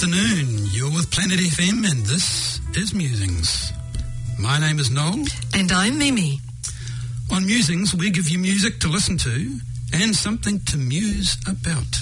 afternoon. You're with Planet FM and this is Musings. My name is Noel. And I'm Mimi. On Musings, we give you music to listen to and something to muse about.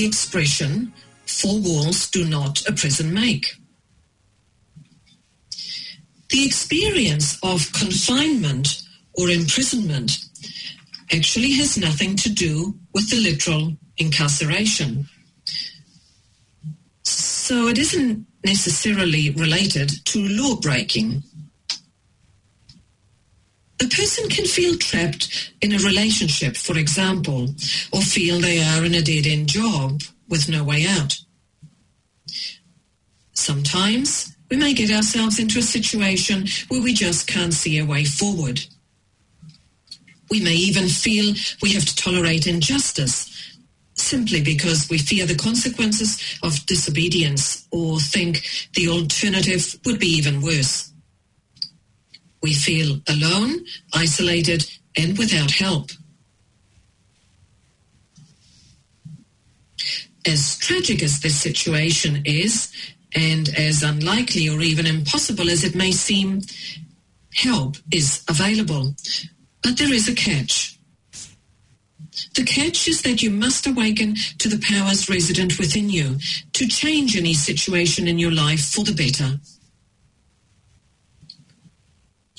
The expression, four walls do not a prison make? The experience of confinement or imprisonment actually has nothing to do with the literal incarceration. So it isn't necessarily related to law breaking. A person can feel trapped in a relationship, for example, or feel they are in a dead end job with no way out. Sometimes we may get ourselves into a situation where we just can't see a way forward. We may even feel we have to tolerate injustice simply because we fear the consequences of disobedience or think the alternative would be even worse. We feel alone, isolated, and without help. As tragic as this situation is, and as unlikely or even impossible as it may seem, help is available. But there is a catch. The catch is that you must awaken to the powers resident within you to change any situation in your life for the better.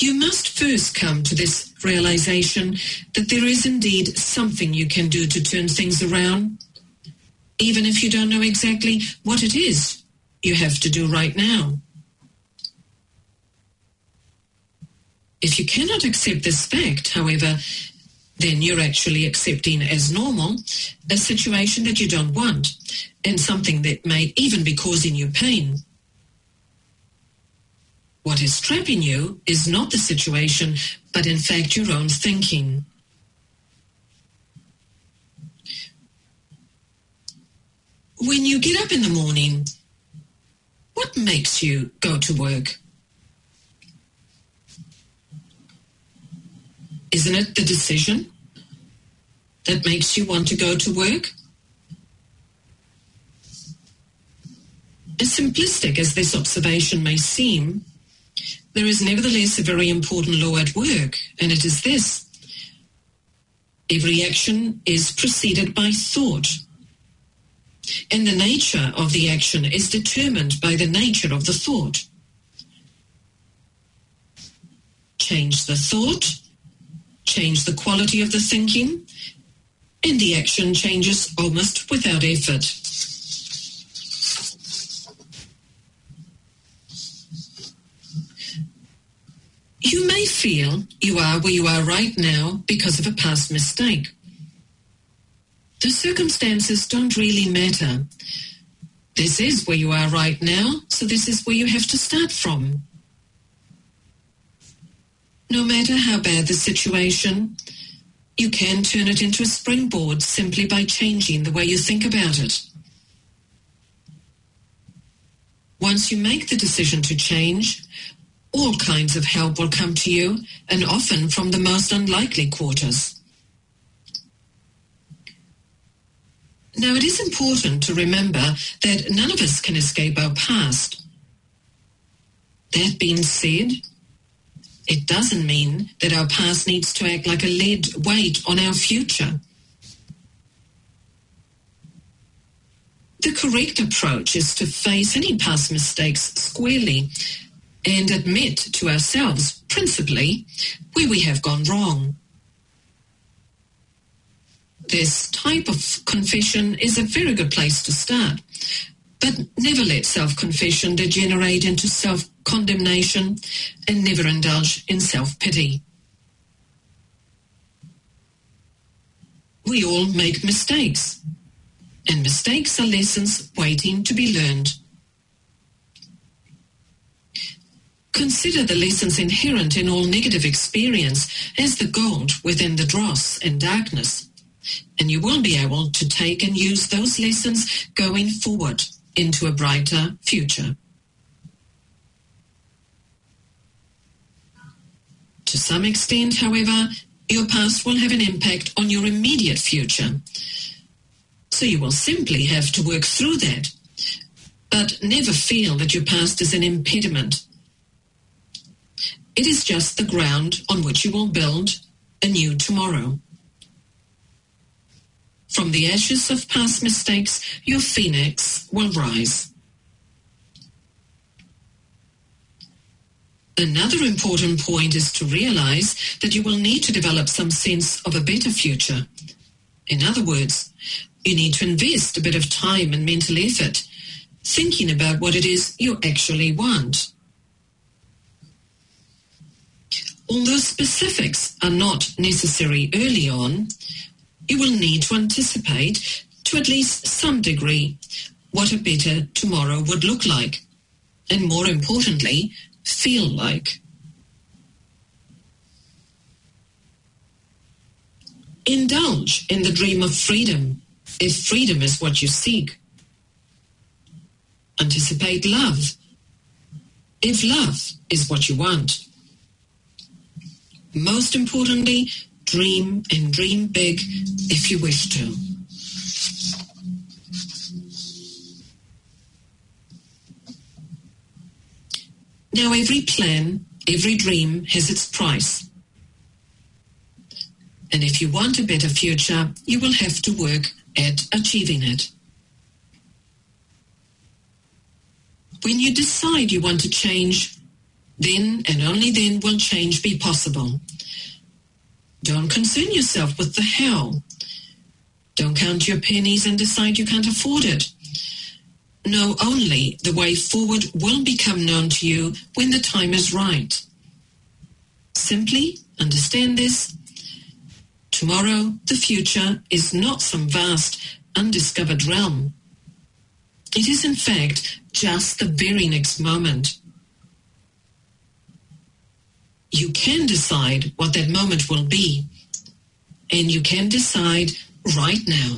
You must first come to this realization that there is indeed something you can do to turn things around, even if you don't know exactly what it is you have to do right now. If you cannot accept this fact, however, then you're actually accepting as normal a situation that you don't want and something that may even be causing you pain. What is trapping you is not the situation, but in fact your own thinking. When you get up in the morning, what makes you go to work? Isn't it the decision that makes you want to go to work? As simplistic as this observation may seem, there is nevertheless a very important law at work, and it is this. Every action is preceded by thought, and the nature of the action is determined by the nature of the thought. Change the thought, change the quality of the thinking, and the action changes almost without effort. You may feel you are where you are right now because of a past mistake. The circumstances don't really matter. This is where you are right now, so this is where you have to start from. No matter how bad the situation, you can turn it into a springboard simply by changing the way you think about it. Once you make the decision to change, all kinds of help will come to you, and often from the most unlikely quarters. Now, it is important to remember that none of us can escape our past. That being said, it doesn't mean that our past needs to act like a lead weight on our future. The correct approach is to face any past mistakes squarely and admit to ourselves, principally, where we have gone wrong. This type of confession is a very good place to start, but never let self confession degenerate into self condemnation and never indulge in self pity. We all make mistakes, and mistakes are lessons waiting to be learned. Consider the lessons inherent in all negative experience as the gold within the dross and darkness, and you will be able to take and use those lessons going forward into a brighter future. To some extent, however, your past will have an impact on your immediate future. So you will simply have to work through that. But never feel that your past is an impediment. It is just the ground on which you will build a new tomorrow. From the ashes of past mistakes, your phoenix will rise. Another important point is to realize that you will need to develop some sense of a better future. In other words, you need to invest a bit of time and mental effort thinking about what it is you actually want. Although specifics are not necessary early on, you will need to anticipate to at least some degree what a better tomorrow would look like, and more importantly, feel like. Indulge in the dream of freedom if freedom is what you seek. Anticipate love if love is what you want. Most importantly, dream and dream big if you wish to. Now, every plan, every dream has its price. And if you want a better future, you will have to work at achieving it. When you decide you want to change, then and only then will change be possible. Don't concern yourself with the how. Don't count your pennies and decide you can't afford it. Know only the way forward will become known to you when the time is right. Simply understand this. Tomorrow, the future, is not some vast, undiscovered realm. It is, in fact, just the very next moment. You can decide what that moment will be, and you can decide right now.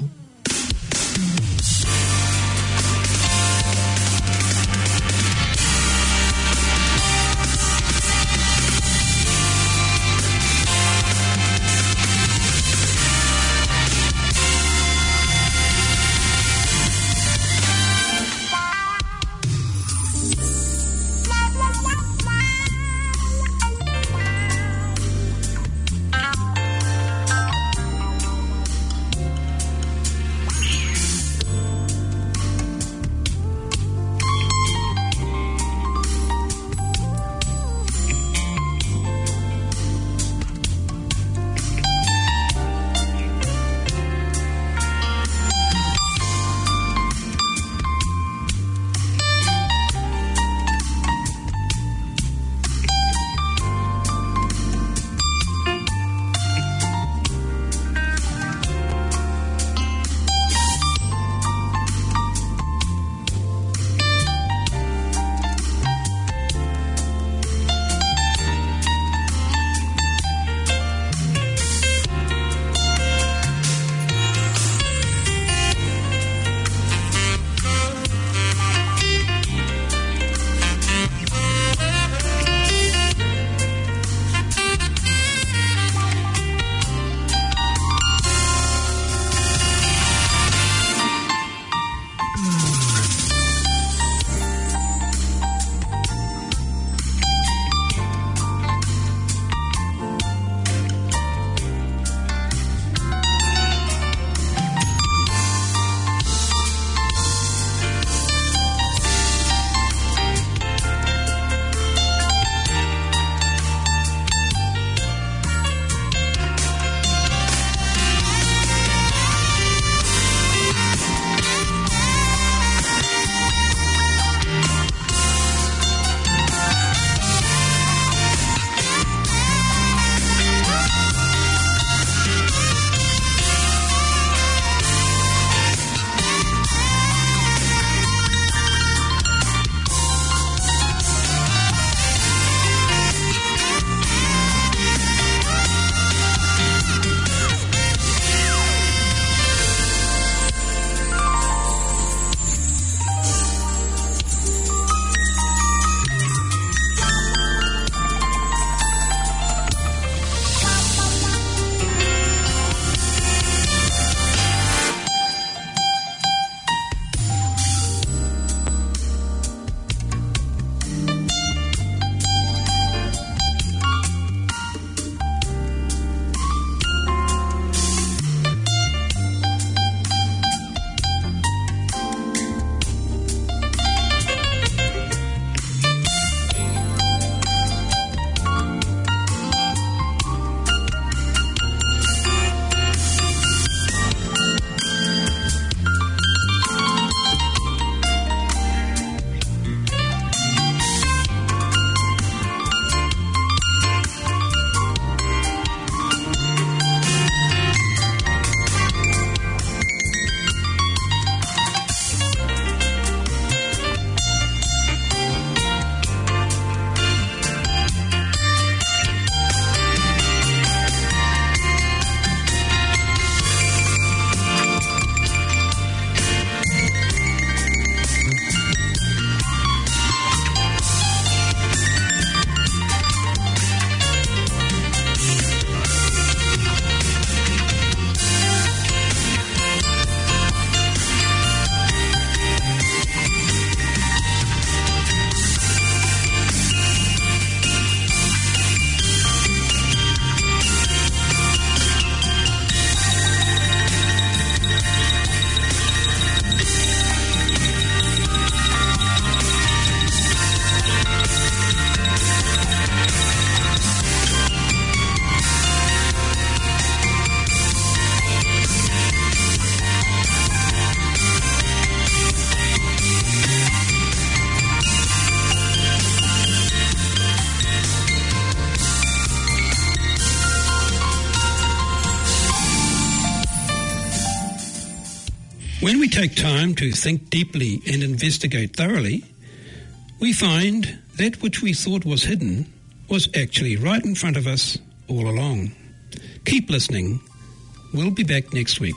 Take time to think deeply and investigate thoroughly, we find that which we thought was hidden was actually right in front of us all along. Keep listening. We'll be back next week.